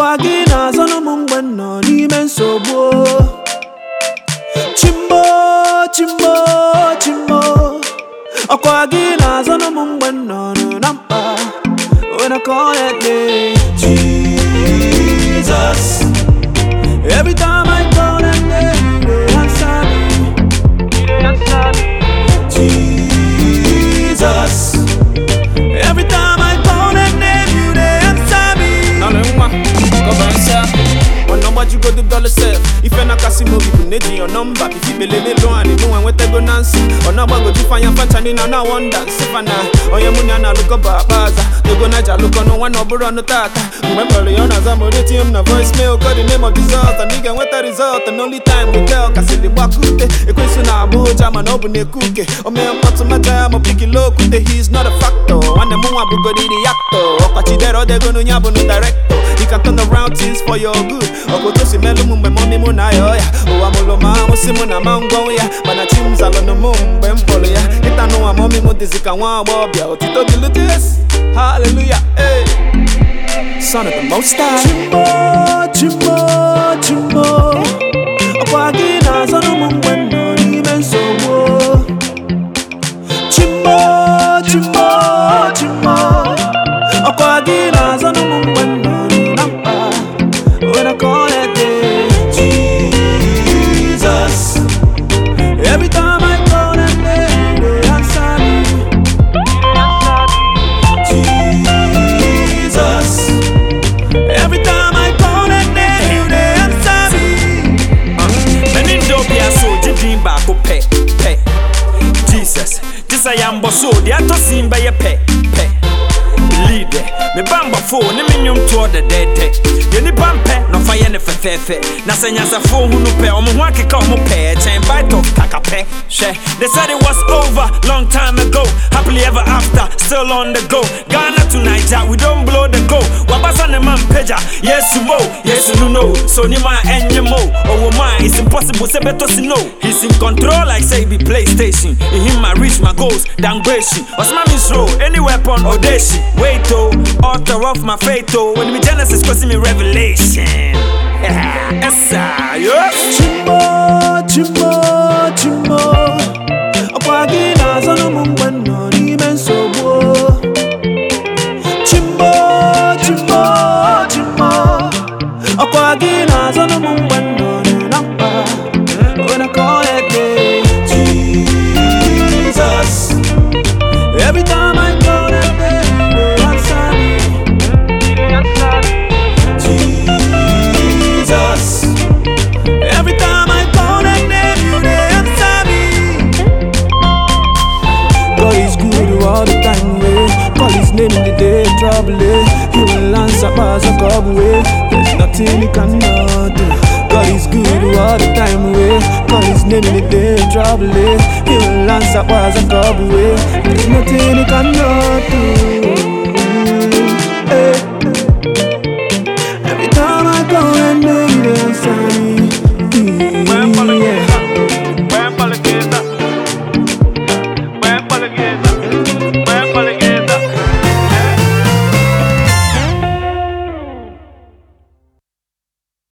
Gị na-azọnụ mgbe nọ n'ime nsogbu. Chimbo, chimbo, chimbo. Ọkwa gị na-azọnụ mgbe nọ na mkpa. When I call that name Jesus. Every time Ọ̀nà gbajugodo dọ́là sef Ife na kasị m obi bụ na-eji your number. Bifi belele lụọ anị mụ enwetago na nsị Ọ̀nà gbagoju fanya facha ndị na na wonda Nsịfa na onye mụ na ya na-alụkọ bụ akpa aza. Ego naija alụkọ n'ụwa na ọbụrụ ọnụ tata. Mgbe m kpọrọ ya ọ na-aza m ore tinye m na voicemail Call the name of and ị ga-enweta result And only time will tell kasịrị gbakute Ekwensu na-abụ ụja mana ọ bụ na-eku uke O mee mkpọtụ meta ya ma pikilo okwute He is not a factor. Nwanne m nwa bụgodi the actor. Ọkọchidere ọdego n'onye abụ na director. He can turn around things for your good Okoto si melu m mgbe mọmi mụ na ya ọya Ụwa mụlụ ma na ma ya Mana chi m zalụnụ mụ mgbe m ya. Ịta n'ụwa mọmi mụ dịzi ka nwa agbọghọbịa Otito gị lutis hey. Son of the most high. Chimbo, chimbo. Jesus disa yambɔ so deɛ atɔ sin bɛyɛ pɛ pɛ lead me bambɔfo ne me nnwomtoɔ dɛdɛɛdɛ deɛ nipa mpɛ na ɔfa yɛ ne fɛfɛɛfɛ na sɛ nyansafoɔ hu no pɛ ɔmo ho akeka ɔmo pɛ ɛkyɛn bite of kakapɛ hwɛ they said it was over long time ago happily ever after still on the go. Ghana yes mo yes no no so ni ma enye mo owo ma it's impossible. Say beto si no. He's in control like say be PlayStation. In him I reach my goals. Dangbeshi osma mi slow any weapon odeshi. Wait oh. Author of my fate oh. When me Genesis cause me revelation. Esa, yes. In the day trouble, eh. He will answer as a couple way. There's nothing he cannot do. God is good all the time, way. Call his name in the day trouble, eh. He will answer as a couple way.